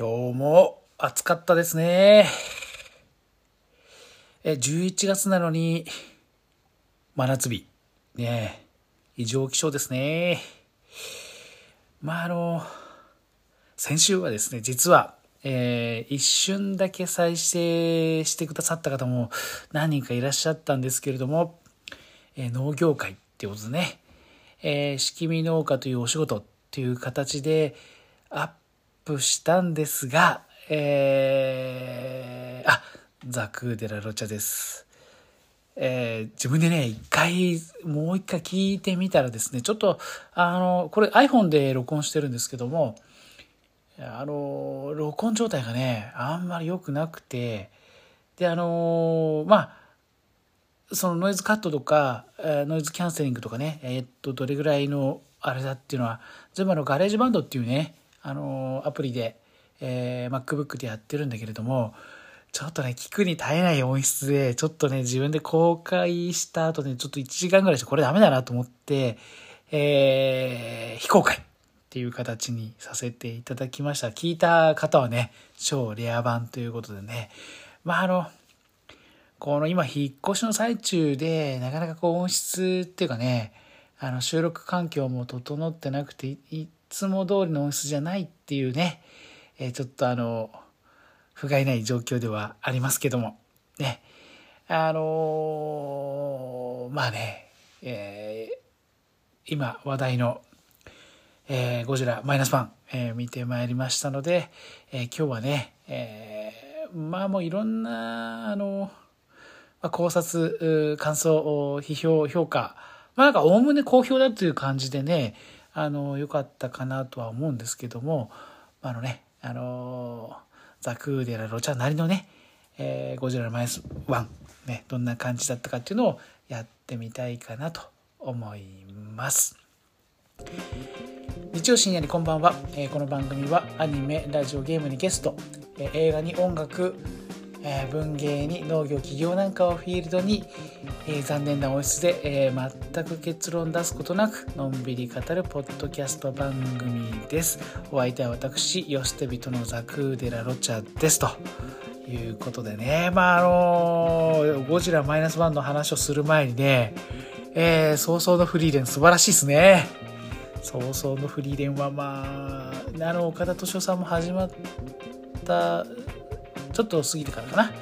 今日も暑かったですね。え、11月なのに、真夏日。ね異常気象ですね。まあ、あの、先週はですね、実は、えー、一瞬だけ再生してくださった方も何人かいらっしゃったんですけれども、えー、農業界ってことでね、えー、式見農家というお仕事っていう形でアップしたんですが、えー、あ、ザクーデラロチャです。えー、自分でね、一回、もう一回聞いてみたらですね、ちょっと、あの、これ iPhone で録音してるんですけども、あの、録音状態がね、あんまり良くなくて、で、あの、まあ、そのノイズカットとか、ノイズキャンセリングとかね、え、っと、どれぐらいのあれだっていうのは、全部あの、ガレージバンドっていうね、あの、アプリで、えー、MacBook でやってるんだけれども、ちょっとね、聞くに耐えない音質で、ちょっとね、自分で公開した後ね、ちょっと1時間ぐらいしてこれダメだなと思って、えー、非公開っていう形にさせていただきました。聞いた方はね、超レア版ということでね、まあ、あの、この今引っ越しの最中で、なかなかこう音質っていうかね、あの収録環境も整ってなくて、いつも通りの音質じゃないっていうね、えー、ちょっとあの、不甲斐ない状況ではありますけども、ね、あのー、まあね、えー、今話題の、えー、ゴジラマイナスファン、えー、見てまいりましたので、えー、今日はね、えー、まあもういろんな、あの、考察、感想、批評、評価、まあなんかおおむね好評だという感じでね、あの、良かったかなとは思うんですけども、あのね、あのザ・クーデラ・ロチャなりのね、えー、ゴジラマイナス1、ね、どんな感じだったかっていうのをやってみたいかなと思います。日曜深夜にこんばんは、えー、この番組はアニメ、ラジオ、ゲームにゲスト、えー、映画に音楽、えー、文芸に農業企業なんかをフィールドに、えー、残念な音質で、えー、全く結論出すことなくのんびり語るポッドキャスト番組です。お相手は私ヨステビトのザクーデラロチャです。ということでねまああのゴジラマイナスワンの話をする前にねえー、早々のフリーレン素晴らしいですね。早々のフリーレンはまああの岡田敏夫さんも始まったちょっと過ぎてからかな。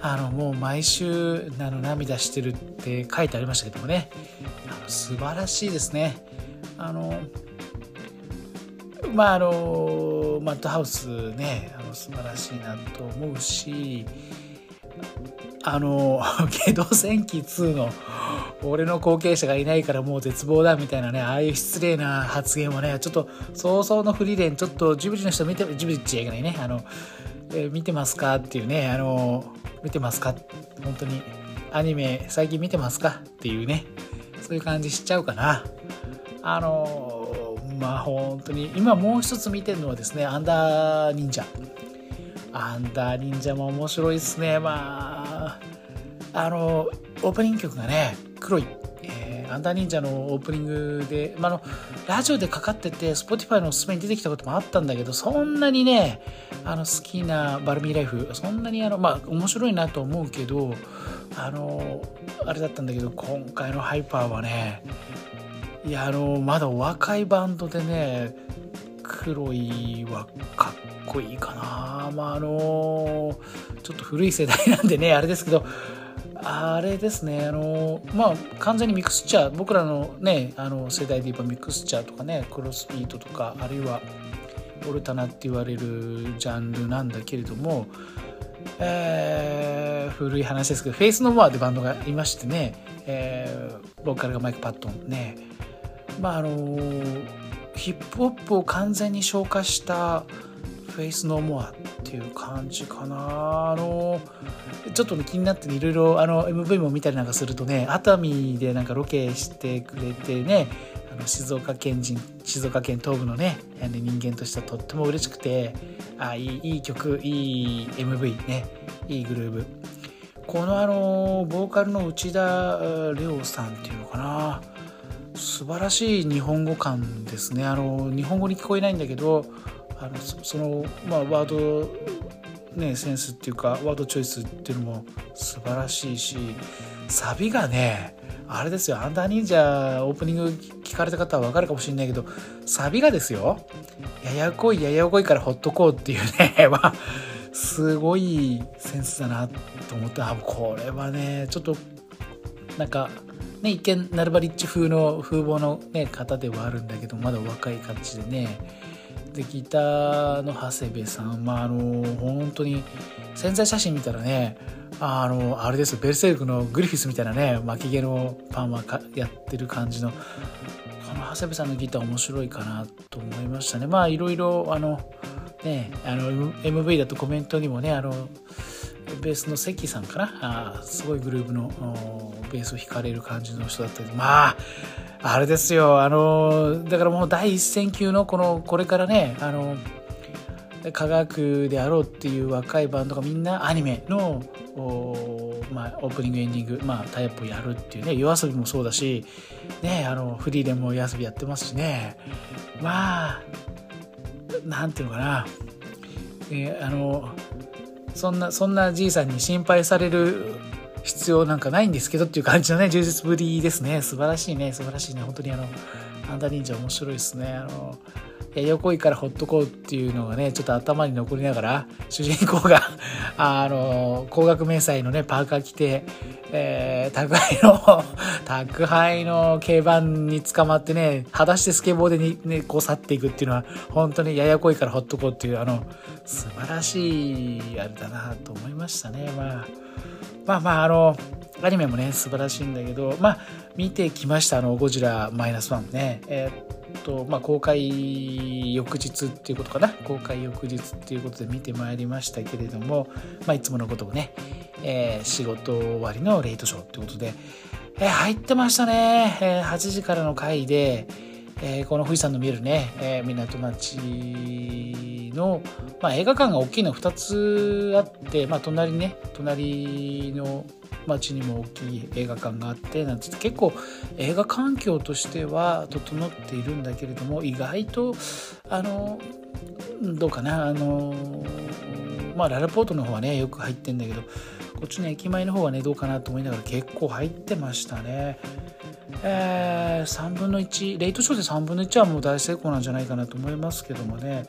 あのもう毎週あの涙してるって書いてありましたけどもね。あの素晴らしいですね。あのまああのマッドハウスねあの素晴らしいなと思うしあの「ゲド戦記2」の俺の後継者がいないからもう絶望だみたいなねああいう失礼な発言をねちょっと早々のフリーレンちょっとジブリの人見てジブリっちゃいけないね。あのえ、見てますか？っていうね、あの、見てますか？本当に、アニメ最近見てますか？っていうね、そういう感じしちゃうかな。あの、まあ本当に、今もう一つ見てるのはですね、アンダー忍者。アンダー忍者も面白いですね。まあ、あの、オープニング曲がね、黒い。アンダー忍者のオープニングで、まあ、のラジオでかかってて Spotify のおすすめに出てきたこともあったんだけどそんなにねあの好きなバルミーライフそんなにあのまあ面白いなと思うけどあのあれだったんだけど今回のハイパーはねいやあのまだお若いバンドでね黒いはかっこいいかな。まああのちょっと古い世代なんでねあれですけどあれですねあのまあ完全にミクスチャー僕らのねあの世代で言えばミクスチャーとかねクロスビートとかあるいはオルタナって言われるジャンルなんだけれども、えー、古い話ですけどフェイスノーモアでバンドがいましてね、えー、ボーカルがマイク・パットンね。まああのヒップホップを完全に消化したフェイスノーモアっていう感じかな。あのちょっと、ね、気になっていろいろあの MV も見たりなんかするとね熱海でなんかロケしてくれてねあの静岡県人静岡県東部のね人間としてはとっても嬉しくてあいいいい曲いい MV ねいいグルーブ。このあのボーカルの内田レオさんっていうのかな。素晴らしい日本語感ですね。あの日本語に聞こえないんだけどあのその、まあ、ワード、ね、センスっていうかワードチョイスっていうのも素晴らしいしサビがねあれですよアンダー忍者オープニング聞かれた方は分かるかもしれないけどサビがですよややこいややこいからほっとこうっていうね すごいセンスだなと思ってあこれはねちょっとなんかね一見ナルバリッチ風の風貌の、ね、方ではあるんだけどまだお若い感じでねでギターの長谷部さんまああの本当に潜在写真見たらねあのあれですベルセルクのグリフィスみたいなね巻き毛のパンはやってる感じのこの長谷部さんのギター面白いかなと思いましたね。まあいろいろあのねあの MV だとコメントにもねあのベースの関さんかなあすごいグループのベースを弾かれる感じの人だったりまああれですよ。あのだからもう第一線級のこのこれからねあの科学であろうっていう若いバンドがみんなアニメのまあ、オープニングエンディング、まあ、タイプをやるっていうね夜遊びもそうだし、ね、あのフリーレンも夜遊びやってますしね。まあなんていうのかな、えー、あのそんなそんなじいさんに心配される必要なんかないんですけどっていう感じのね充実ぶりですね。素晴らしいね。素晴らしいね。本当にあのアンダー忍者面白いですね。あのややこいからほっとこうっていうのがねちょっと頭に残りながら 主人公が あの高額明細のねパーカー着て、えー、宅配の 宅配の軽バンに捕まってね裸足でスケボーでに、ね、こう去っていくっていうのは本当にややこいからほっとこうっていうあの素晴らしいあれだなと思いましたね。まあまあまああのアニメもね素晴らしいんだけどまあ見てきましたあのゴジラマイナスワンね。えーとまあ、公開翌日っていうことかな。公開翌日っていうことで見てまいりましたけれども、まあ、いつものことをね、えー、仕事終わりのレイトショーっていうことで、えー、入ってましたね、えー、8時からの回で、えー、この富士山の見えるね、えー、港町の、まあ、映画館が大きいの2つあって、まあ、隣ね隣の町にも大きい映画館があってなんて結構映画環境としては整っているんだけれども意外とあのどうかなあのまあララポートの方はねよく入ってんだけどこっちの駅前の方はねどうかなと思いながら結構入ってましたね。えー、3分の1レイトショーで3分の1はもう大成功なんじゃないかなと思いますけどもね。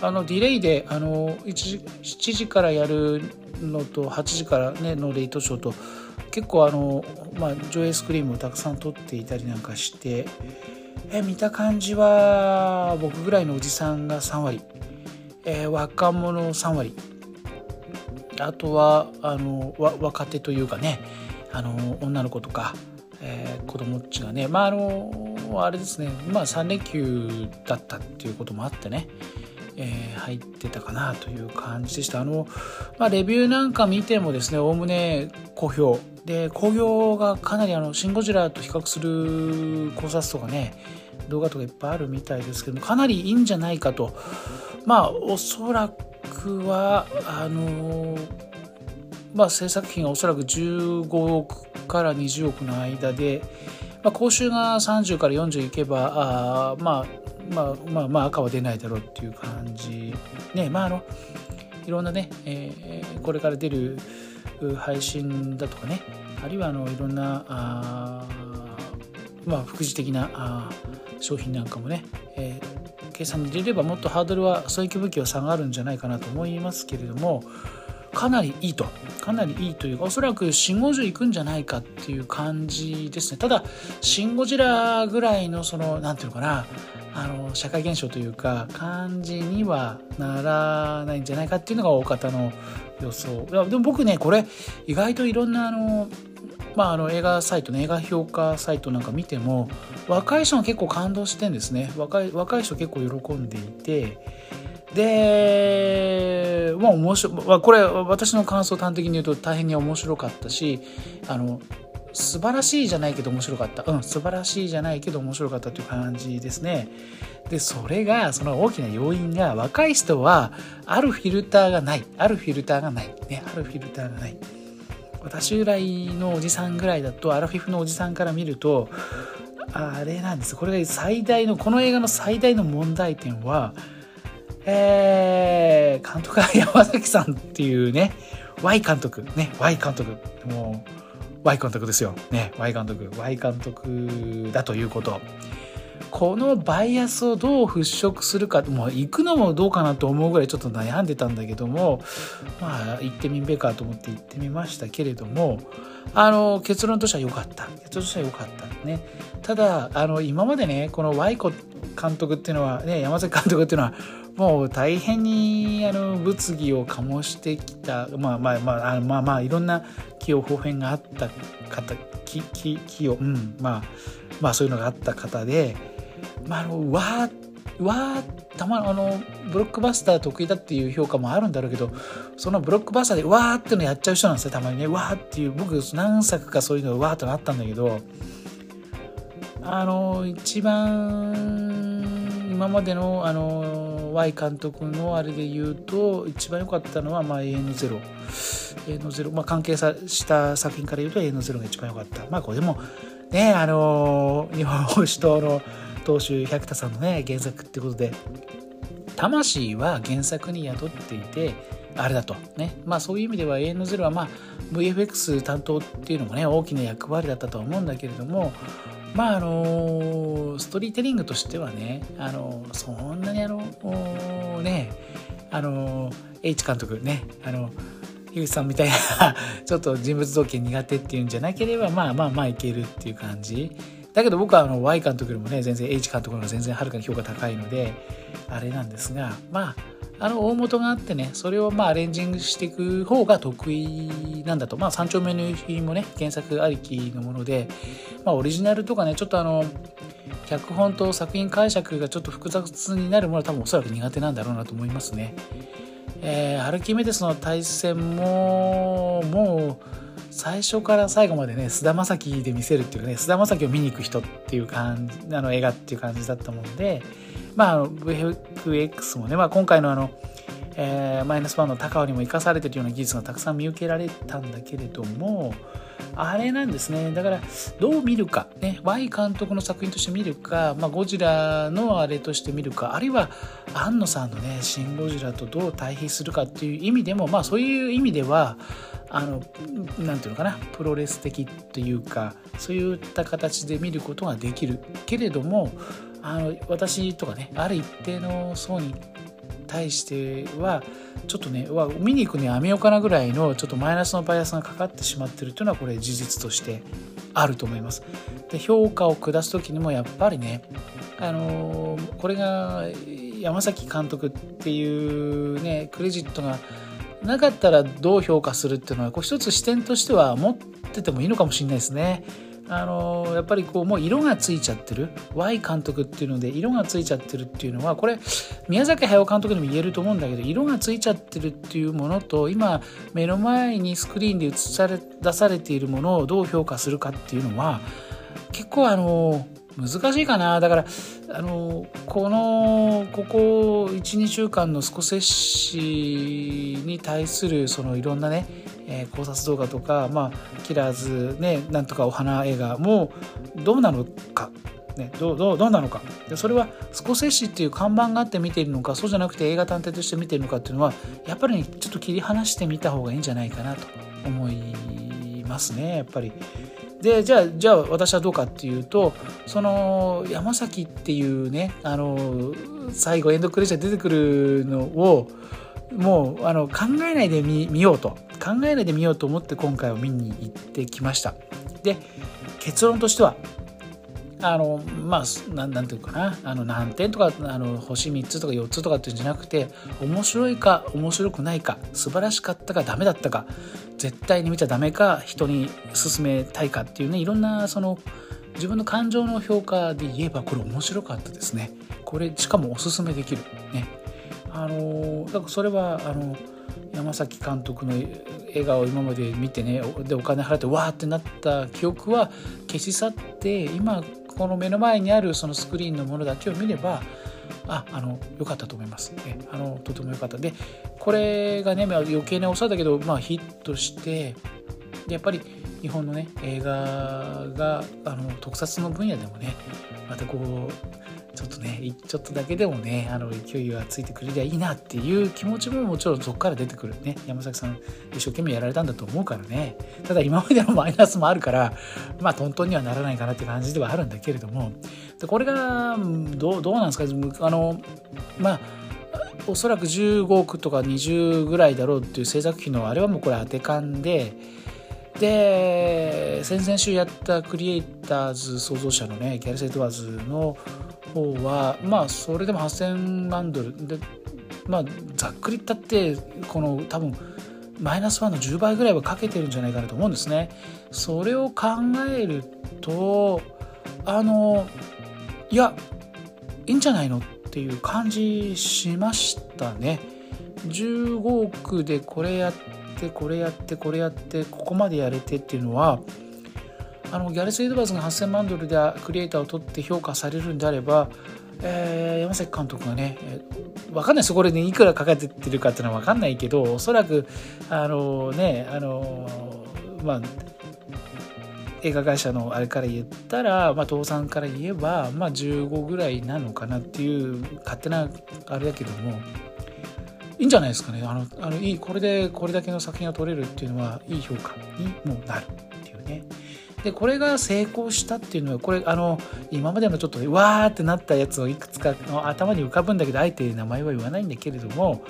あのディレイであの時7時からやるのと8時から、ね、のレイトショーと結構あの、まあ、上映スクリーンもたくさん撮っていたりなんかしてえ見た感じは僕ぐらいのおじさんが3割、えー、若者3割。あとはあの若手というかねあの女の子とか、えー、子供っちがねまああのあれですねまあ3連休だったっていうこともあってねえー、入ってたかなという感じでした。あの、まあ、レビューなんか見てもですね、おおむね好評。で、興行がかなりあの、シン・ゴジラと比較する考察とかね、動画とかいっぱいあるみたいですけども、かなりいいんじゃないかと。まあ、おそらくは、あの、まあ、制作費がおそらく15億から20億の間で、まあ、講習が30から40いけば、あまあ、まあまあまあ赤は出ないだろうっていう感じ。ねまああのいろんなね、えー、これから出る配信だとかね。あるいはあのいろんなあまあ副次的なあ商品なんかもね、えー、計算に入れればもっとハードルはそういう武器は下がるんじゃないかなと思いますけれどもかなりいいと。かなりいいというかおそらくシン・ゴジラ行くんじゃないかっていう感じですね。ただシン・ゴジラぐらいのその何ていうのかなあの社会現象というか感じにはならないんじゃないかっていうのが大方の予想。でも僕ねこれ意外といろんなあのまあ、あの映画サイトね映画評価サイトなんか見ても若い人が結構感動してんですね。若い若い人結構喜んでいてでまあ面白い、まあ、これ私の感想端的に言うと大変に面白かったしあの素晴らしいじゃないけど面白かった。うん、素晴らしいじゃないけど面白かったという感じですね。で、それが、その大きな要因が、若い人は、あるフィルターがない。あるフィルターがない。ね、あるフィルターがない。私ぐらいのおじさんぐらいだと、アラフィフのおじさんから見ると、あれなんです。これが最大の、この映画の最大の問題点は、えー、監督は山崎さんっていうね、Y 監督、ね、Y 監督、もう、Y 監督ですよ。ね、Y 監督、Y 監督だということ。このバイアスをどう払拭するか、もう行くのもどうかなと思うぐらいちょっと悩んでたんだけども、まあ、行ってみんべかと思って行ってみましたけれども、あの、結論としては良かった。結論としては良かったね。ただ、あの、今までね、この Y 監督っていうのは、ね、山崎監督っていうのは、もう大変にあの物議を醸してきたまあまあまああまあまあいろんな起用方変があった方起起用うんまあまあそういうのがあった方でまああのわわたまあのブロックバスター得意だっていう評価もあるんだろうけどそのブロックバスターでわーってのやっちゃう人なんですよたまにねわーっていう僕何作かそういうのわーってのあったんだけどあの一番今までのあの Y 監督のあれで言うと一番良かったのは、まあ、AN0 AN0、まあ、関係さした作品から言うと AN0 が一番良かった。まあこれでもねあの日本保守党の党首百田さんのね原作ってことで魂は原作に宿っていてあれだと。ね。まあそういう意味では AN0 はまあ VFX 担当っていうのもね大きな役割だったとは思うんだけれどもまああのストリーテリングとしてはねあのそんなにあのねあの H 監督ねあの樋口さんみたいな ちょっと人物造形苦手っていうんじゃなければまあまあまあいけるっていう感じ。だけど僕はあの Y 監督よりもね全然 H 監督の方が全然はるかに評価高いのであれなんですがまああの大元があってねそれをまあアレンジングしていく方が得意なんだとまあ三丁目の夕日もね原作ありきのもので、まあ、オリジナルとかねちょっとあの脚本と作品解釈がちょっと複雑になるものは多分おそらく苦手なんだろうなと思いますね。えー、アルキメデスの対戦ももう最初から最後までね菅田将暉で見せるっていうかね菅田将暉を見に行く人っていう感じあの映画っていう感じだったもんでまあ、VFX もね、まあ、今回のあの、えー、マイナスワンの高尾にも生かされてるような技術がたくさん見受けられたんだけれども、あれなんですね。だから、どう見るか、ね、Y 監督の作品として見るか、まあ、ゴジラのあれとして見るか、あるいは、庵野さんのね、シン・ゴジラとどう対比するかっていう意味でも、まあ、そういう意味では、あの、なんていうのかな、プロレス的というか、そういった形で見ることができる。けれども、あの私とかねある一定の層に対してはちょっとねわ見に行くにやめようかなぐらいのちょっとマイナスのバイアスがかかってしまってるというのはこれ事実としてあると思います。で評価を下す時にもやっぱりねあのこれが山崎監督っていうねクレジットがなかったらどう評価するっていうのはこう一つ視点としては持っててもいいのかもしれないですね。あのやっぱりこうもう色がついちゃってる。Y 監督っていうので色がついちゃってるっていうのはこれ宮崎駿監督にも言えると思うんだけど色がついちゃってるっていうものと今目の前にスクリーンで映され出されているものをどう評価するかっていうのは結構あの難しいかな。だからあのこのここ12週間のスコセッシに対するそのいろんなね、えー、考察動画とか、まあ、キラーズねなんとかお花映画もどうなのかね、どうどうどうなのかでそれはスコセッシっていう看板があって見ているのかそうじゃなくて映画探偵として見ているのかっていうのはやっぱり、ね、ちょっと切り離してみた方がいいんじゃないかなと思いますねやっぱり。でじゃあじゃあ私はどうかっていうとその山崎っていうねあの最後エンドクレジャー出てくるのをもうあの考えないで見ようと考えないで見ようと思って今回は見に行ってきました。で結論としてはあのまあななんていうかな。あの何点とかあの星3つとか4つとかっていうんじゃなくて面白いか面白くないか素晴らしかったかダメだったか絶対に見ちゃダメか人に勧めたいかっていうねいろんなその自分の感情の評価で言えばこれ面白かったですね。これしかもおすすめできる。ね。あのだからそれはあの山崎監督の映画を今まで見てねでお金払ってわーってなった記憶は消し去って今この目の前にあるそのスクリーンのものだけを見ればああの良かったと思います、ね、あのとても良かった。でこれがね、余計なお世話だけど、まあ、ヒットしてでやっぱり日本のね映画があの特撮の分野でもねまたこうちょっとねちょっとだけでもねあの勢いがついてくれりゃいいなっていう気持ちももちろんそこから出てくるね。山崎さん一生懸命やられたんだと思うからね。ただ今までのマイナスもあるからまあトントンにはならないかなって感じではあるんだけれども。でこれがどうどうなんですか？あのまあおそらく15億とか20ぐらいだろうっていう制作費のあれはもうこれ当て勘でで先々週やったクリエイターズ創造者のねギャルセ・エドワーズの方はまあそれでも8000万ドルでまあざっくり言ったってこの多分マイナス1の10倍ぐらいはかけてるんじゃないかなと思うんですね。それを考えるとあのいやいいんじゃないのっていう感じしましたね。15億でこれやってこれやってこれやってここまでやれてっていうのはあのギャレス・エドバーズが8000万ドルでクリエイターを取って評価されるんであれば、えー、山崎監督がね、えー、分かんないですこれねいくらかかってるかっていうのは分かんないけどおそらくあのねあのまあ映画会社のあれから言ったら、まあ、倒産から言えば、まあ、15ぐらいなのかなっていう勝手なあれだけどもいいんじゃないですかねあのあのいいこれでこれだけの作品が撮れるっていうのはいい評価にもなるっていうね。でこれが成功したっていうのはこれあの今までのちょっとわーってなったやつをいくつかの頭に浮かぶんだけどあえて名前は言わないんだけれども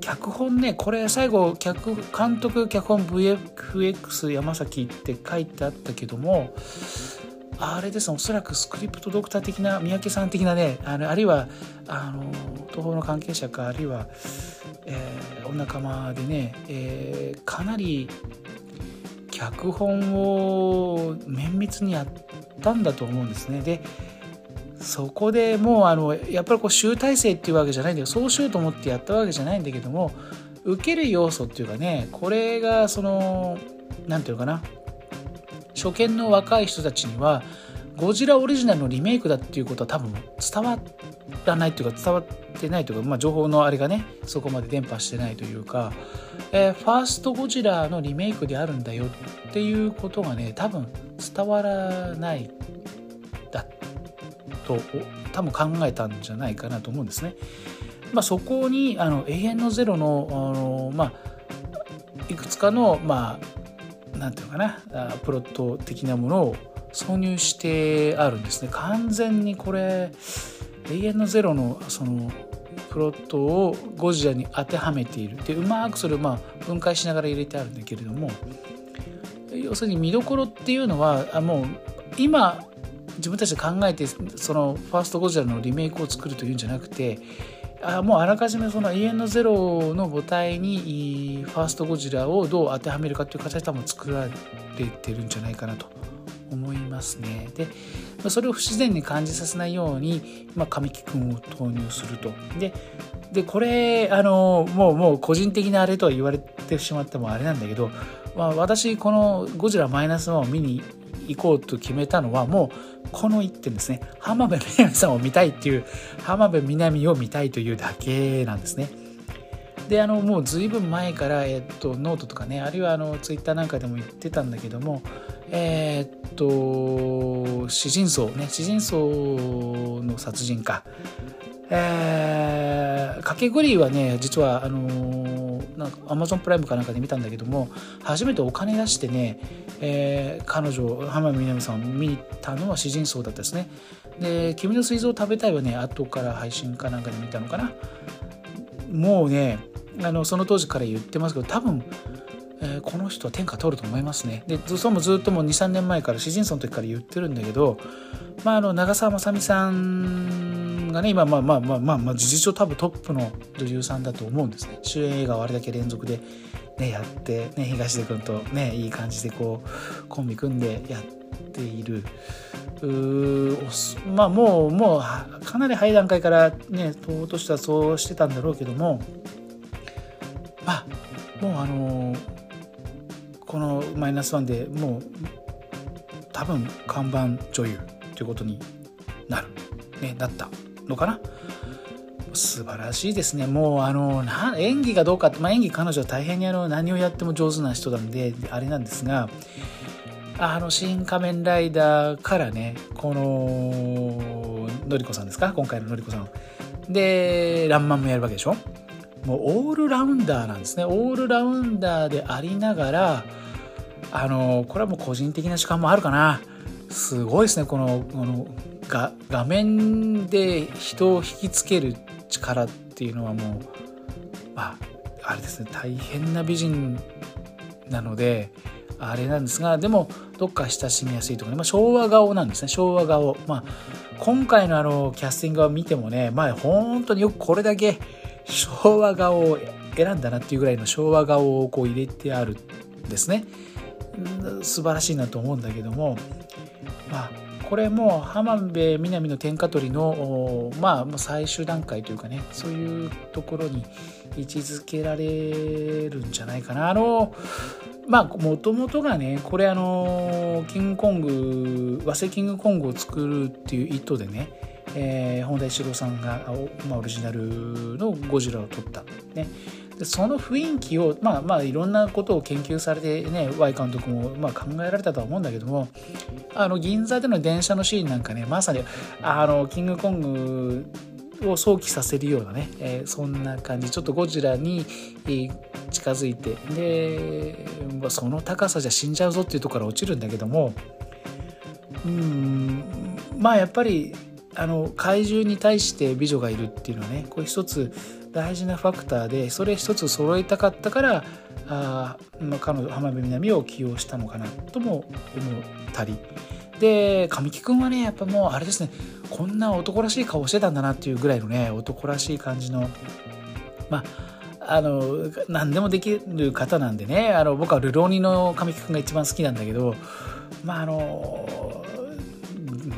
脚本ねこれ最後脚監督脚本 VFX 山崎って書いてあったけどもあれですおそらくスクリプトドクター的な三宅さん的なねあのあるいはあの東宝の関係者かあるいは、えー、お仲間でね、えー、かなり脚本を綿密にやったんだと思うんですね。でそこでもうあのやっぱりこう集大成っていうわけじゃないんだけどそうしようと思ってやったわけじゃないんだけども受ける要素っていうかねこれがその何て言うかな初見の若い人たちにはゴジラオリジナルのリメイクだっていうことは多分伝わっらないっていうか伝わってないというか、まあ、情報のあれがねそこまで伝播してないというか、えー、ファーストゴジラのリメイクであるんだよっていうことがね多分伝わらないだと多分考えたんじゃないかなと思うんですね。まあ、そこにあの永遠のゼロのあの、まあ、いくつかの、まあ、なんていうかなプロット的なものを挿入してあるんですね。完全にこれ永遠のゼロのそのプロットをゴジラに当てはめている。でうまくそれをまあ分解しながら入れてあるんだけれども要するに見どころっていうのはあもう今自分たちで考えてそのファーストゴジラのリメイクを作るというんじゃなくてあもうあらかじめその永遠のゼロの母体にファーストゴジラをどう当てはめるかっていう形で多分作られてるんじゃないかなと。思いますね。でそれを不自然に感じさせないように、まあ、神木君を投入すると。ででこれあのもうもう個人的なあれとは言われてしまってもあれなんだけど、まあ、私この「ゴジラマイナス1を見に行こうと決めたのはもうこの一点ですね浜辺美波さんを見たいっていう浜辺美波を見たいというだけなんですね。であのもう随分前から、えっと、ノートとかねあるいはあのツイッターなんかでも言ってたんだけどもえー、っと屍人荘ね屍人荘の殺人か。えー、賭ケグルイはね実はあの、なんかアマゾンプライムかなんかで見たんだけども初めてお金出してね、えー、彼女浜辺美波さんを見に行ったのは屍人荘だったですね。で「君の膵臓を食べたい」はね後から配信かなんかで見たのかな。もうねあのその当時から言ってますけど多分えー、この人は天下取ると思いますね。でそもずっともう23年前から詩人層の時から言ってるんだけど、まあ、あの長澤まさみさんがね今まあまあまあまあ、まあ、事実上多分トップの女優さんだと思うんですね。主演映画をあれだけ連続で、ね、やって、ね、東出君とねいい感じでこうコンビ組んでやっている。うまあもうもうかなり早い段階からね党としてはそうしてたんだろうけどもまあもうあのーこのマイナスワンでもう多分看板女優ということになる、ね、なったのかな。素晴らしいですね。もうあの演技がどうかって、まあ、演技彼女は大変にあの何をやっても上手な人なんであれなんですがあの、新仮面ライダーからね、この、のりこさんですか？今回ののりこさん。で、ランマンもやるわけでしょ？もうオールラウンダーなんですね。オールラウンダーでありながら、あの、これはもう個人的な主観もあるかな。すごいですね、この、このが画面で人を引きつける力っていうのはもう、まあ、あれですね、大変な美人なので、あれなんですが、でも、どっか親しみやすいとかね、まあ、昭和顔なんですね、昭和顔。まあ、今回のあの、キャスティングを見てもね、まあ、本当によくこれだけ昭和顔を選んだなっていうぐらいの昭和顔をこう入れてあるんですね。素晴らしいなと思うんだけども、まあ、これも浜辺美波の天下取りの、まあ、最終段階というかねそういうところに位置づけられるんじゃないかな。あのまあもともとがねこれあのキングコング和製キングコングを作るっていう意図でね、えー、本田一郎さんが、まあ、オリジナルのゴジラを撮った、ね、でその雰囲気をまあまあいろんなことを研究されてね Y 監督もまあ考えられたとは思うんだけどもあの銀座での電車のシーンなんかねまさにあのキングコングを想起させるようなね、えー、そんな感じ。ちょっとゴジラに、えー、近づいてで、まあ、その高さじゃ死んじゃうぞっていうところから落ちるんだけどもうんまあやっぱりあの怪獣に対して美女がいるっていうのはねこれ一つ大事なファクターでそれ一つ揃えたかったからあ、まあ、彼女浜辺美波を起用したのかなとも思ったり。で神木君はねやっぱもうあれですねこんな男らしい顔してたんだなっていうぐらいのね男らしい感じのまああの何でもできる方なんでねあの僕はルローニの神木君が一番好きなんだけどまああの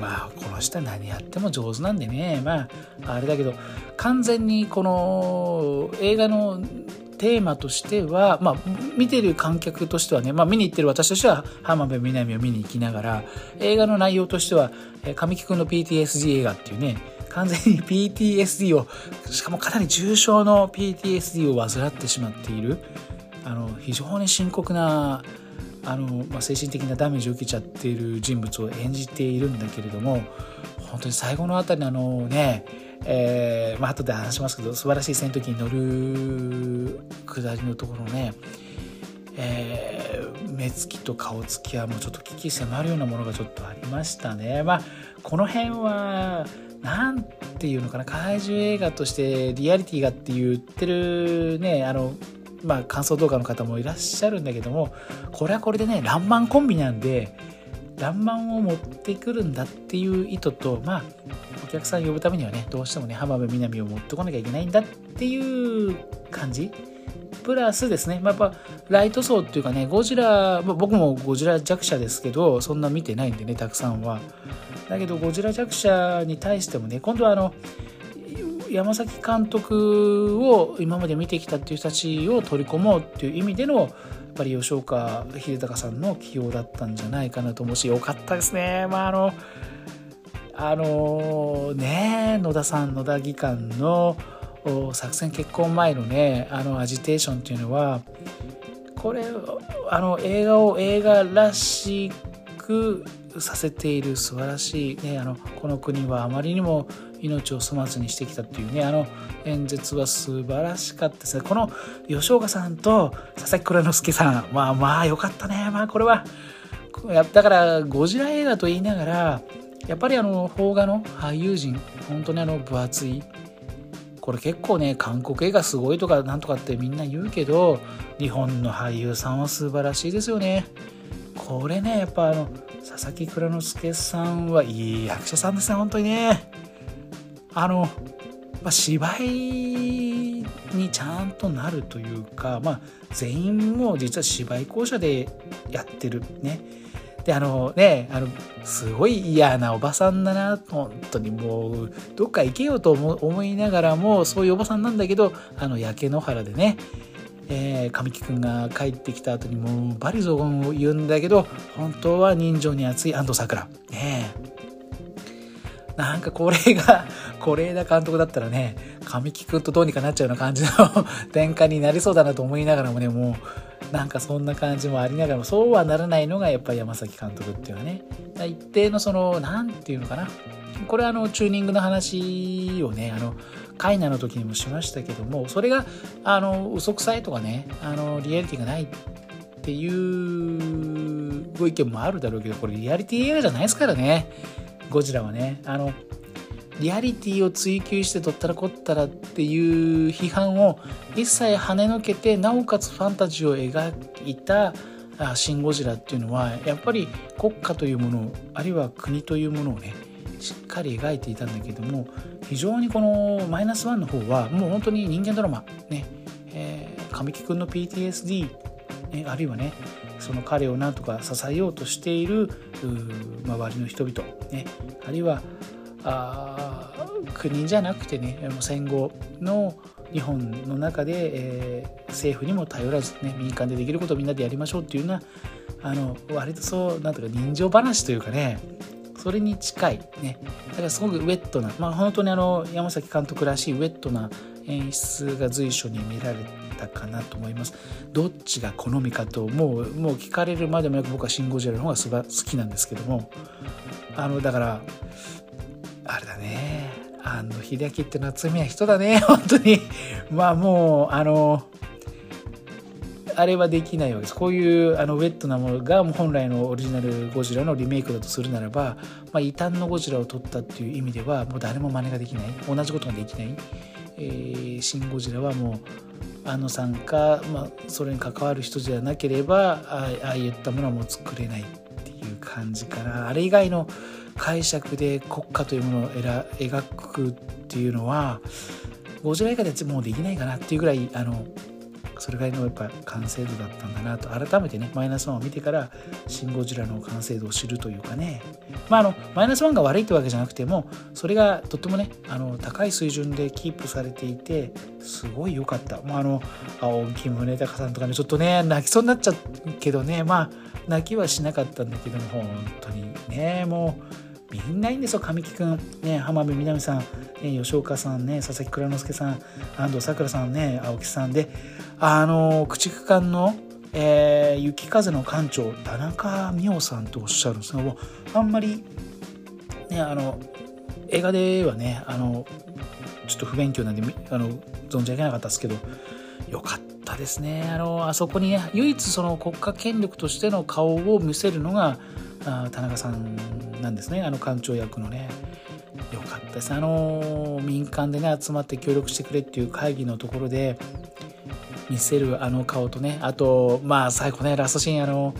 まあこの人は何やっても上手なんでね。まああれだけど完全にこの映画のテーマとしては、まあ、見てる観客としてはね、まあ、見に行ってる私としては浜辺美波を見に行きながら映画の内容としては神木君の PTSD 映画っていうね完全に PTSD をしかもかなり重症の PTSD を患ってしまっているあの非常に深刻なあの、まあ、精神的なダメージを受けちゃっている人物を演じているんだけれども本当に最後のあたりのあのねえー、まあ後で話しますけど素晴らしい戦闘機に乗る下りのところね、えー、目つきと顔つきはもうちょっと危機迫るようなものがちょっとありましたね。まあこの辺は何て言うのかな怪獣映画としてリアリティがって言ってるねあのまあ感想動画の方もいらっしゃるんだけどもこれはこれでね「らんまんコンビ」なんで「らんまん」を持ってくるんだっていう意図とまあお客さん呼ぶためにはねどうしてもね浜辺美波を持ってこなきゃいけないんだっていう感じ。プラスですね、まあ、やっぱライト層っていうかねゴジラ、まあ、僕もゴジラ弱者ですけどそんな見てないんでねたくさんは。だけどゴジラ弱者に対してもね今度はあの山崎監督を今まで見てきたっていう人たちを取り込もうっていう意味でのやっぱり吉岡秀隆さんの起用だったんじゃないかなと思うしよかったですね。ま ああのあのね野田さん野田技官の作戦決行前のねあのアジテーションっていうのはこれあの映画を映画らしくさせている素晴らしい、ね、あのこの国はあまりにも命を粗末にしてきたっていうねあの演説は素晴らしかったですね。この吉岡さんと佐々木蔵之介さんまあまあよかったね。まあこれはだからゴジラ映画と言いながらやっぱりあの邦画の俳優陣本当にあの分厚いこれ結構ね韓国映画すごいとかなんとかってみんな言うけど日本の俳優さんは素晴らしいですよね。これねやっぱあの佐々木蔵之介さんはいい役者さんですね本当にね。あの、まあ、芝居にちゃんとなるというか、まあ、全員も実は芝居校舎でやってるね。であのねあのすごい嫌なおばさんだな本当にもうどっか行けよと思いながらもそういうおばさんなんだけどあの焼け野原でねえー、神木君が帰ってきた後にもうバリ雑言を言うんだけど本当は人情に熱い安藤サクラ。ねなんかこれが 是枝監督だったらね神木君とどうにかなっちゃうような感じの 展開になりそうだなと思いながらもねもうなんかそんな感じもありながらもそうはならないのがやっぱり山崎監督っていうのはね。一定のその何て言うのかな。これはあのチューニングの話をねあのカイナの時にもしましたけどもそれがあの嘘くさいとかねあのリアリティがないっていうご意見もあるだろうけどこれリアリティ映画じゃないですからね。ゴジラはねあのリアリティを追求してどったらこったらっていう批判を一切跳ねのけてなおかつファンタジーを描いた「シン・ゴジラ」っていうのはやっぱり国家というものあるいは国というものをねしっかり描いていたんだけども非常にこのマイナスワンの方はもう本当に人間ドラマね、えー、神木君の PTSD、ね、あるいはねその彼をなんとか支えようとしている周りの人々、ね、あるいはあ国じゃなくてね戦後の日本の中で、えー、政府にも頼らず、ね、民間でできることをみんなでやりましょうっていうようなあの割とそうなんとか人情話というかねそれに近いね。だからすごくウェットなまあ本当にあの山崎監督らしいウェットな演出が随所に見られたかなと思います。どっちが好みかともうもう聞かれるまでもなく僕は「シン・ゴジラ」の方が好きなんですけども。あのだからあれだね。あの秀明って夏目は人だね。本当に。まあもうあのあれはできないわけです。こういうあのウェットなものが本来のオリジナルゴジラのリメイクだとするならば、まあ、異端のゴジラを撮ったっていう意味ではもう誰も真似ができない。同じことができない、えー、シン・ゴジラはもうう安野さんか、まあ、それに関わる人じゃなければああいったものはもう作れないっていう感じかなあれ以外の解釈で国家というものを描くっていうのはゴジラ以下でもうできないかなっていうぐらいあのそれぐらいのやっぱ完成度だったんだなと改めてねマイナスワンを見てからシン・ゴジラの完成度を知るというかね。まああのマイナスワンが悪いってわけじゃなくてもそれがとってもねあの高い水準でキープされていてすごい良かった、まあ、あの青木宗隆さんとかねちょっとね泣きそうになっちゃうけどねまあ泣きはしなかったんだけども本当にねもうみんないいんですよ。神木君、ね、浜辺美波さん、ね、吉岡さんね佐々木蔵之介さん安藤サクラさんね青木さんであの駆逐艦の、えー、雪風の艦長田中美穂さんとおっしゃるんですがあんまりねあの映画ではねあのちょっと不勉強なんであの存じ上げなかったですけどよかったですね。あのあそこにね唯一その国家権力としての顔を見せるのがあ田中さんなんですね。あの館長役のね。よかったです。あの民間でね集まって協力してくれっていう会議のところで見せるあの顔とねあとまあ最後ねラストシーンあの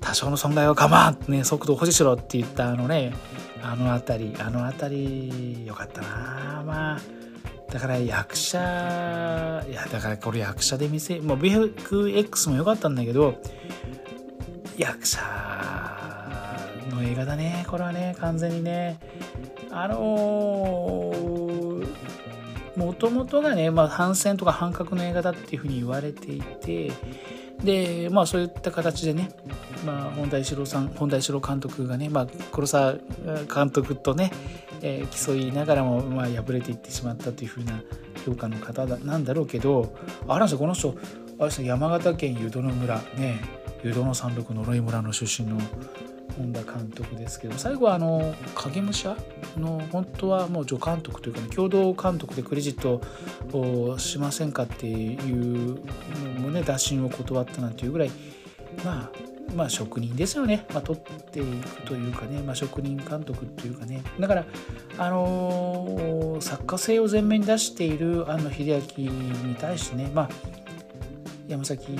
多少の損害は我慢ね速度保持しろって言ったあのねあの辺りあの辺りよかったな。まあだから役者いやだからこれ役者で見せもう VFX も良かったんだけど役者の映画だねこれはね完全にね。あのもともとがね、まあ、反戦とか反核の映画だっていうふうに言われていてでまあそういった形でね、まあ、本田一郎さん本田一郎監督がね、まあ、黒沢監督とね、えー、競いながらも、まあ、敗れていってしまったというふうな評価の方だなんだろうけどあるんこの人あれ山形県湯殿村ね湯殿山麓呪い村の出身の本田監督ですけど最後はあの影武者の本当はもう助監督というか、ね、共同監督でクレジットをしませんかっていうのもね打診を断ったなんていうぐらいまあまあ職人ですよね、まあ、取っていくというかね、まあ、職人監督というかね。だからあのー、作家性を前面に出している庵野秀明に対してねまあ山崎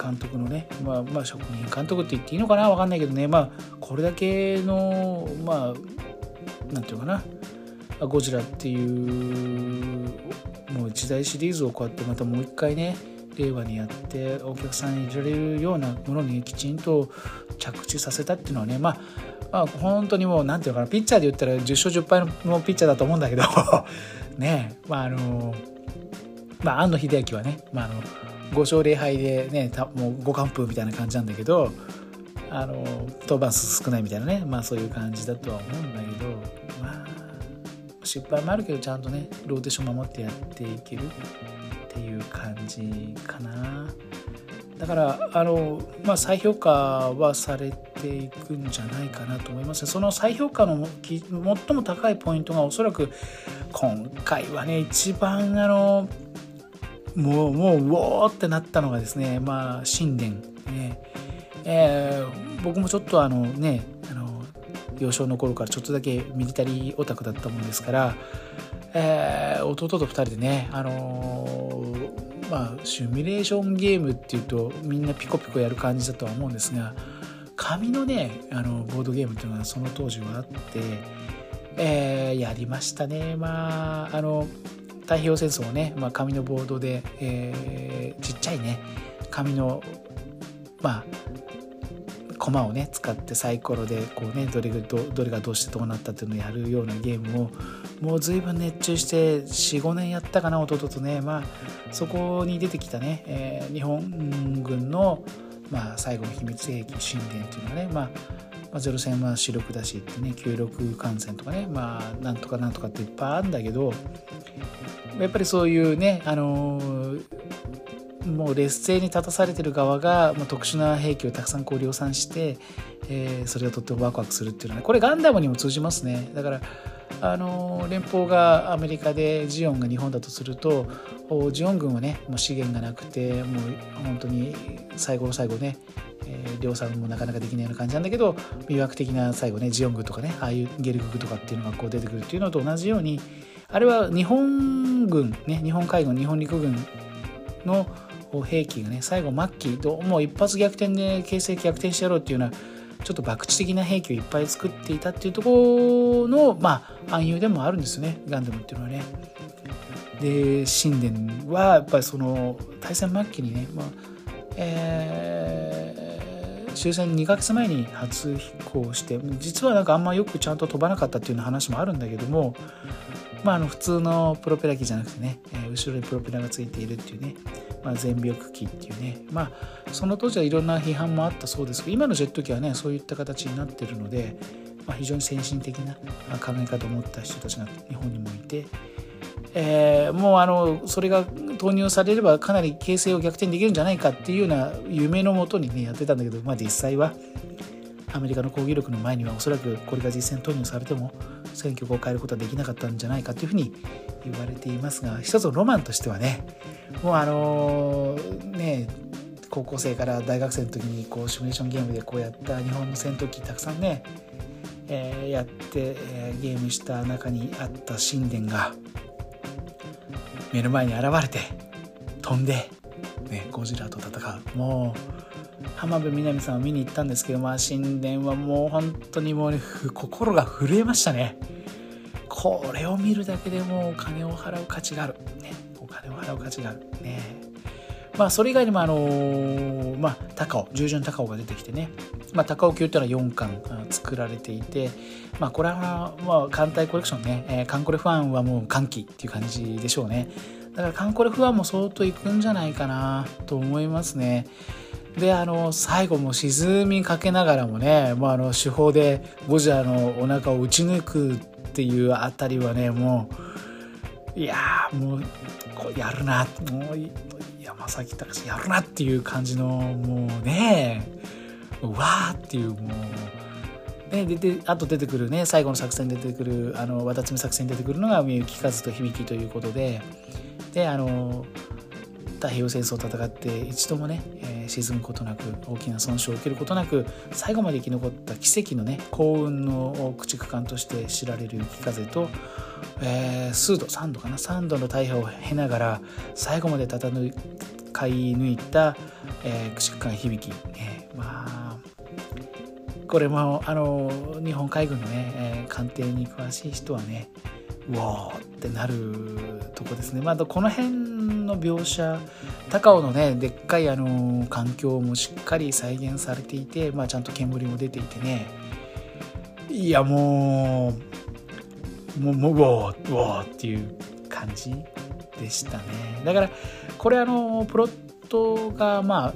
監督のね、まあ、まあ職人監督って言っていいのかな分かんないけどねまあこれだけのまあなんていうかなゴジラっていうもう一大シリーズをこうやってまたもう一回ね令和にやってお客さんに入れられるようなものにきちんと着地させたっていうのはねまあまあ本当にもうなんていうかなピッチャーで言ったら10勝10敗のピッチャーだと思うんだけど ねまああのまあ庵野秀明はね、まあ、あの5勝0敗でねもう5完封みたいな感じなんだけどあの登板数少ないみたいなねまあそういう感じだとは思うんだけどまあ失敗もあるけどちゃんとねローテーション守ってやっていけるっていう感じかな。だからあの、まあ、再評価はされていくんじゃないかなと思いますその再評価の最も高いポイントがおそらく今回はね一番あのもうもううおーってなったのがですねまあ神殿ね。えー、僕もちょっとあのねあの幼少の頃からちょっとだけミリタリーオタクだったもんですから、えー、弟と2人でねあのー、まあシミュレーションゲームっていうとみんなピコピコやる感じだとは思うんですが紙のねあのボードゲームっていうのがその当時はあって、えー、やりましたね。まああの太平洋戦争をね、まあ、紙のボードで、えー、ちっちゃいね紙のまあ駒をね使ってサイコロでこうねどれがどどれがどうしてどうなったっていうのをやるようなゲームをもう随分熱中して45年やったかな弟とねまあそこに出てきたね、えー、日本軍の、まあ、最後の秘密兵器神殿っていうのがねまあまあ、ゼロ戦は主力だしってね96艦船とかねまあなんとかなんとかっていっぱいあるんだけどやっぱりそういうねあのーもう劣勢に立たされてる側が、まあ、特殊な兵器をたくさんこう量産して、えー、それがとってもワクワクするっていうのは、ね、これガンダムにも通じますね。だからあの連邦がアメリカでジオンが日本だとするとジオン軍はねもう資源がなくてもう本当に最後の最後ねえー、量産もなかなかできないような感じなんだけど魅惑的な最後ねジオングとかねああいうゲルググとかっていうのがこう出てくるっていうのと同じようにあれは日本軍ね日本海軍日本陸軍の兵器がね最後末期どうも一発逆転で形勢逆転してやろうっていうようなちょっと博打的な兵器をいっぱい作っていたっていうところのまあ暗喩でもあるんですよねガンダムっていうのはね。で神殿はやっぱりその大戦末期にね、まあえー、終戦2ヶ月前に初飛行して実はなんかあんまよくちゃんと飛ばなかったっていうような話もあるんだけどもまあ、あの普通のプロペラ機じゃなくてね、え、後ろにプロペラがついているっていうね、まあ、全力機っていうね、まあ、その当時はいろんな批判もあったそうですけど今のジェット機はねそういった形になってるので、まあ、非常に先進的な考え方を持った人たちが日本にもいて、えー、もうあのそれが投入されればかなり形勢を逆転できるんじゃないかっていうような夢のもとにねやってたんだけど、まあ、実際はアメリカの攻撃力の前にはおそらくこれが実戦投入されても選挙区を変えることはできなかったんじゃないかというふうに言われていますが一つのロマンとしてはねもうあのね高校生から大学生の時にこうシミュレーションゲームでこうやった日本の戦闘機たくさんね、えー、やって、えー、ゲームした中にあった神殿が目の前に現れて飛んで、ね、ゴジラと戦う。もう浜辺美波さんを見に行ったんですけど、まあ、神殿はもう本当にもう、ね、心が震えましたね。これを見るだけでもうお金を払う価値がある。ね、お金を払う価値がある。ね。まあ、それ以外にも、あのー、まあ、高尾、従順高尾が出てきてね、まあ、高尾級っていうのは4巻作られていて、まあ、これは、まあ、艦隊コレクションね、えー、カンコレファンはもう歓喜っていう感じでしょうね。だからカンコレファンも相当いくんじゃないかなと思いますね。であの最後も沈みかけながらもね、まあ、あの手法でゴジラのお腹を打ち抜くっていうあたりはねもういやもうこうやるなもう山崎隆やるなっていう感じのもうねうわーっていうもう。ね、でであと出てくるね最後の作戦出てくるあの綿摘み作戦出てくるのがみゆきかずと響ということでであの太平洋戦争を戦って一度もね、えー、沈むことなく大きな損傷を受けることなく最後まで生き残った奇跡のね幸運の駆逐艦として知られる雪風と、えー、数度3度かな3度の大破を経ながら最後まで戦い抜いた、えー、駆逐艦響き、えー、まあこれもあの日本海軍のね、えー、艦艇に詳しい人はねうわーってなるとこですね。まあ、この辺の描写高尾のねでっかいあの環境もしっかり再現されていて、まあ、ちゃんと煙も出ていてねいやもうもうもうわーうわーっていう感じでしたね。だからこれあのプロットがまあ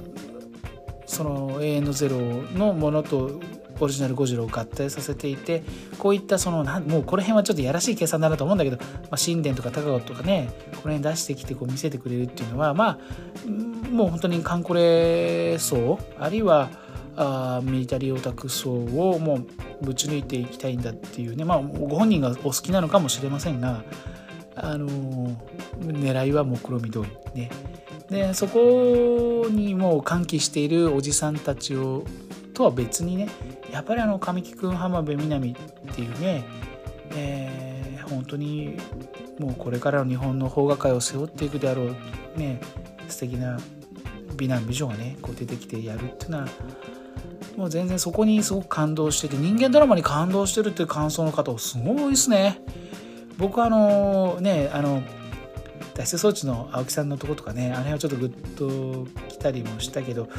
その永遠のゼロのものとオリジナルゴジラを合体させていてこういったそのもうこの辺はちょっとやらしい計算だなと思うんだけど、まあ、神殿とか高尾とかねこの辺出してきてこう見せてくれるっていうのはまあもう本当にカンコレ層あるいはあミリタリーオタク層をもうぶち抜いていきたいんだっていうねまあご本人がお好きなのかもしれませんがあの狙いは目論見通りね。でそこにもう歓喜しているおじさんたちをとは別にねやっぱりあの神木君浜辺美波っていうね、えー、本当にもうこれからの日本の邦画界を背負っていくであろうね素敵な美男美女がねこう出てきてやるっていうのはもう全然そこにすごく感動してて人間ドラマに感動してるっていう感想の方すごい多いですね。僕あのねあの脱出装置の青木さんのとことかねあれはちょっとグッとたりもしたけど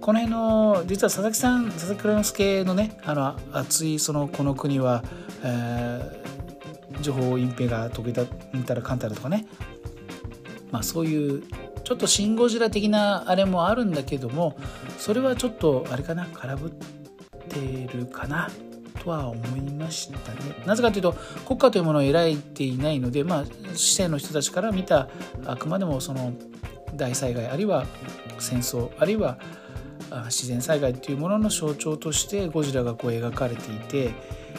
この辺の実は佐々木さん佐々木蔵之介のねあの熱いそのこの国は、えー、情報隠蔽が得意だんたらかんたらとかねまあそういうちょっとシン・ゴジラ的なあれもあるんだけどもそれはちょっとあれかな空振ってるかなとは思いましたね。なぜかというと国家というものを描いていないので、まあ、市政の人たちから見たあくまでもその大災害あるいは戦争あるいは自然災害っていうものの象徴としてゴジラがこう描かれていて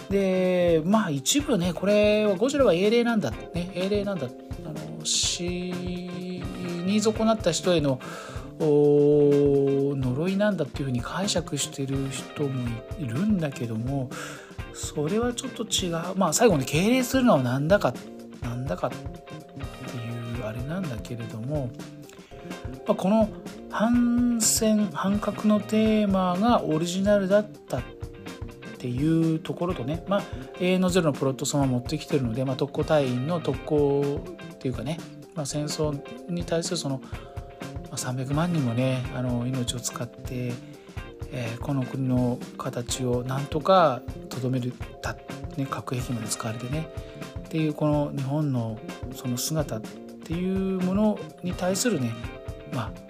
でまあ一部ねこれはゴジラは英霊なんだね英霊なんだあの死に損なった人への呪いなんだっていうふうに解釈してる人もいるんだけどもそれはちょっと違う。まあ最後に敬礼するのは何だかなんだかっていうあれなんだけれども、まあ、この反戦反核のテーマがオリジナルだったっていうところとねまあ永遠のゼロのプロットそのまま持ってきてるので、まあ、特攻隊員の特攻っていうかね、まあ、戦争に対するその300万人もねあの命を使って、えー、この国の形をなんとかとどめるた、ね、核兵器まで使われてねっていうこの日本のその姿っていうものに対するねまあ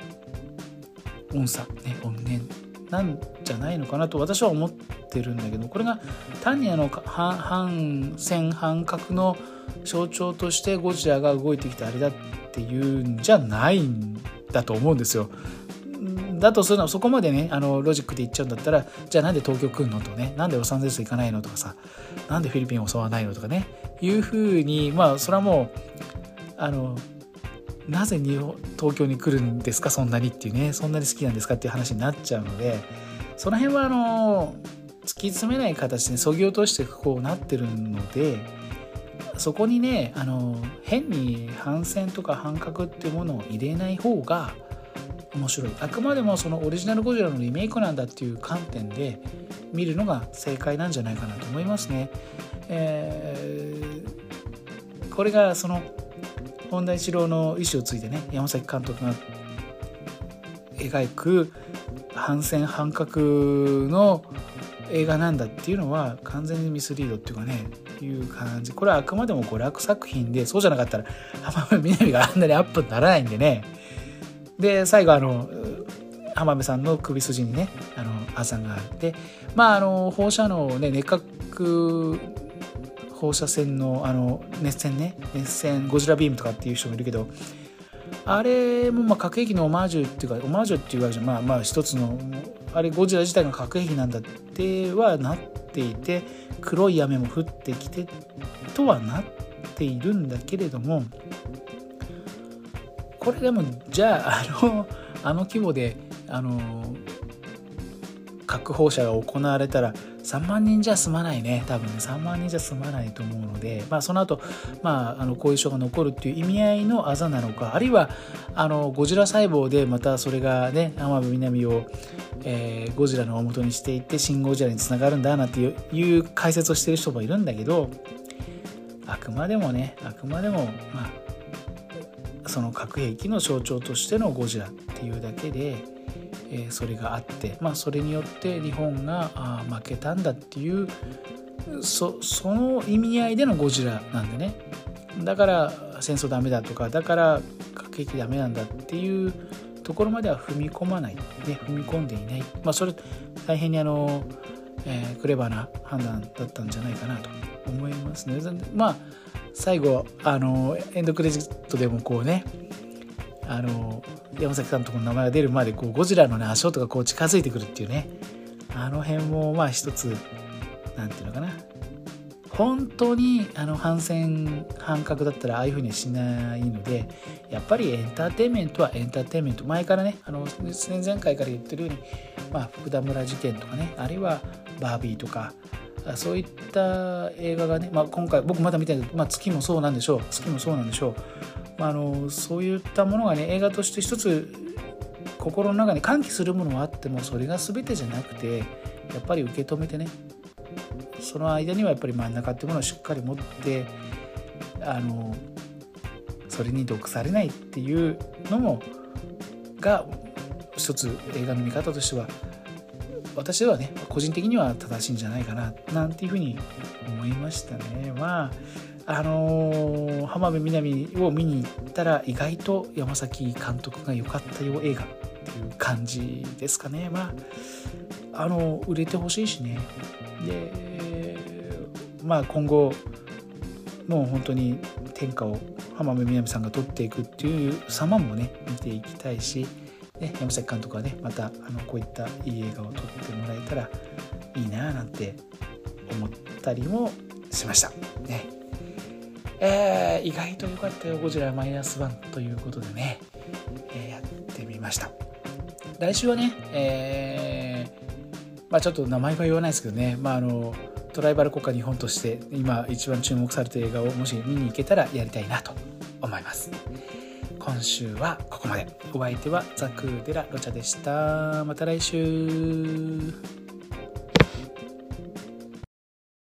恩差ね怨念なんじゃないのかなと私は思ってるんだけどこれが単にあの反戦反核の象徴としてゴジラが動いてきたあれだっていうんじゃないんだと思うんですよ。だとするのはそこまでねあのロジックで言っちゃうんだったらじゃあなんで東京来るのとかねなんでロサンゼルス行かないのとかさなんでフィリピンを襲わないのとかねいうふうにまあそれはもうあのなぜ日本東京に来るんですか？そんなにっていうね。そんなに好きなんですか？っていう話になっちゃうのでその辺はあの突き詰めない形でそぎ落としてこうなってるのでそこにねあの変に反戦とか反核っていうものを入れない方が面白い。あくまでもそのオリジナルゴジラのリメイクなんだっていう観点で見るのが正解なんじゃないかなと思いますね。えー、これがその本田一郎の意思をついてね山崎監督が描く反戦反核の映画なんだっていうのは完全にミスリードっていうかねいう感じ。これはあくまでも娯楽作品でそうじゃなかったら浜辺美波があんなにアップにならないんでね。で最後あの浜辺さんの首筋にねあのあざがあってまああの放射能をね熱核放射線のあの熱線ね熱線ゴジラビームとかっていう人もいるけどあれもまあ核兵器のオマージュっていうかオマージュっていうわけじゃまあまあ一つのあれゴジラ自体が核兵器なんだってはなっていて黒い雨も降ってきてとはなっているんだけれどもこれでもじゃああのあの規模であの核放射が行われたら3万人じゃ済まないね。多分ね3万人じゃ済まないと思うので、まあ、その後、まああの後遺症が残るっていう意味合いのあざなのかあるいはあのゴジラ細胞でまたそれがね天海南を、えー、ゴジラの大元にしていって新ゴジラにつながるんだなっていう解説をしてる人もいるんだけどあくまでもねあくまでもまあその核兵器の象徴としてのゴジラっていうだけでえそれがあって、まあ、それによって日本があ負けたんだっていうそその意味合いでのゴジラなんでね。だから戦争ダメだとかだから核兵器ダメなんだっていうところまでは踏み込まない、ね、踏み込んでいない、まあ、それ大変にあの、えー、クレバーな判断だったんじゃないかなと思いますね。まあ最後あのエンドクレジットでもこうねあの山崎監督の名前が出るまでこうゴジラのね足音がこう近づいてくるっていうね。あの辺もまあ一つ何て言うのかな。本当にあの反戦反核だったらああいうふうにはしないのでやっぱりエンターテインメントはエンターテインメント。前からねあの前回から言ってるように、まあ、福田村事件とかねあるいはバービーとかそういった映画がね、まあ、今回僕まだ見てないけどまあ、月もそうなんでしょう月もそうなんでしょう、まあ、あのそういったものがね映画として一つ心の中に歓喜するものはあってもそれが全てじゃなくてやっぱり受け止めてねその間にはやっぱり真ん中っていうものをしっかり持ってあのそれに毒されないっていうのもが一つ映画の見方としては私はね個人的には正しいんじゃないかななんていうふうに思いましたね。まああのー、浜辺美波を見に行ったら意外と山崎監督が良かったよ映画っていう感じですかね。まああの売れてほしいしね。でまあ今後もう本当に天下を浜辺美波さんが取っていくっていう様もね見ていきたいし。ね、山崎監督はねまたあのこういったいい映画を撮ってもらえたらいいななんて思ったりもしました。ね。えー、意外と良かったよ。ゴジラマイナスワンということでね、えー、やってみました。来週はね、えー、まあちょっと名前は言わないですけどね、まあ、あのトライバル国家日本として今一番注目されてる映画をもし見に行けたらやりたいなと思います。今週はここまで。お相手はザクーデラロチャでした。また来週。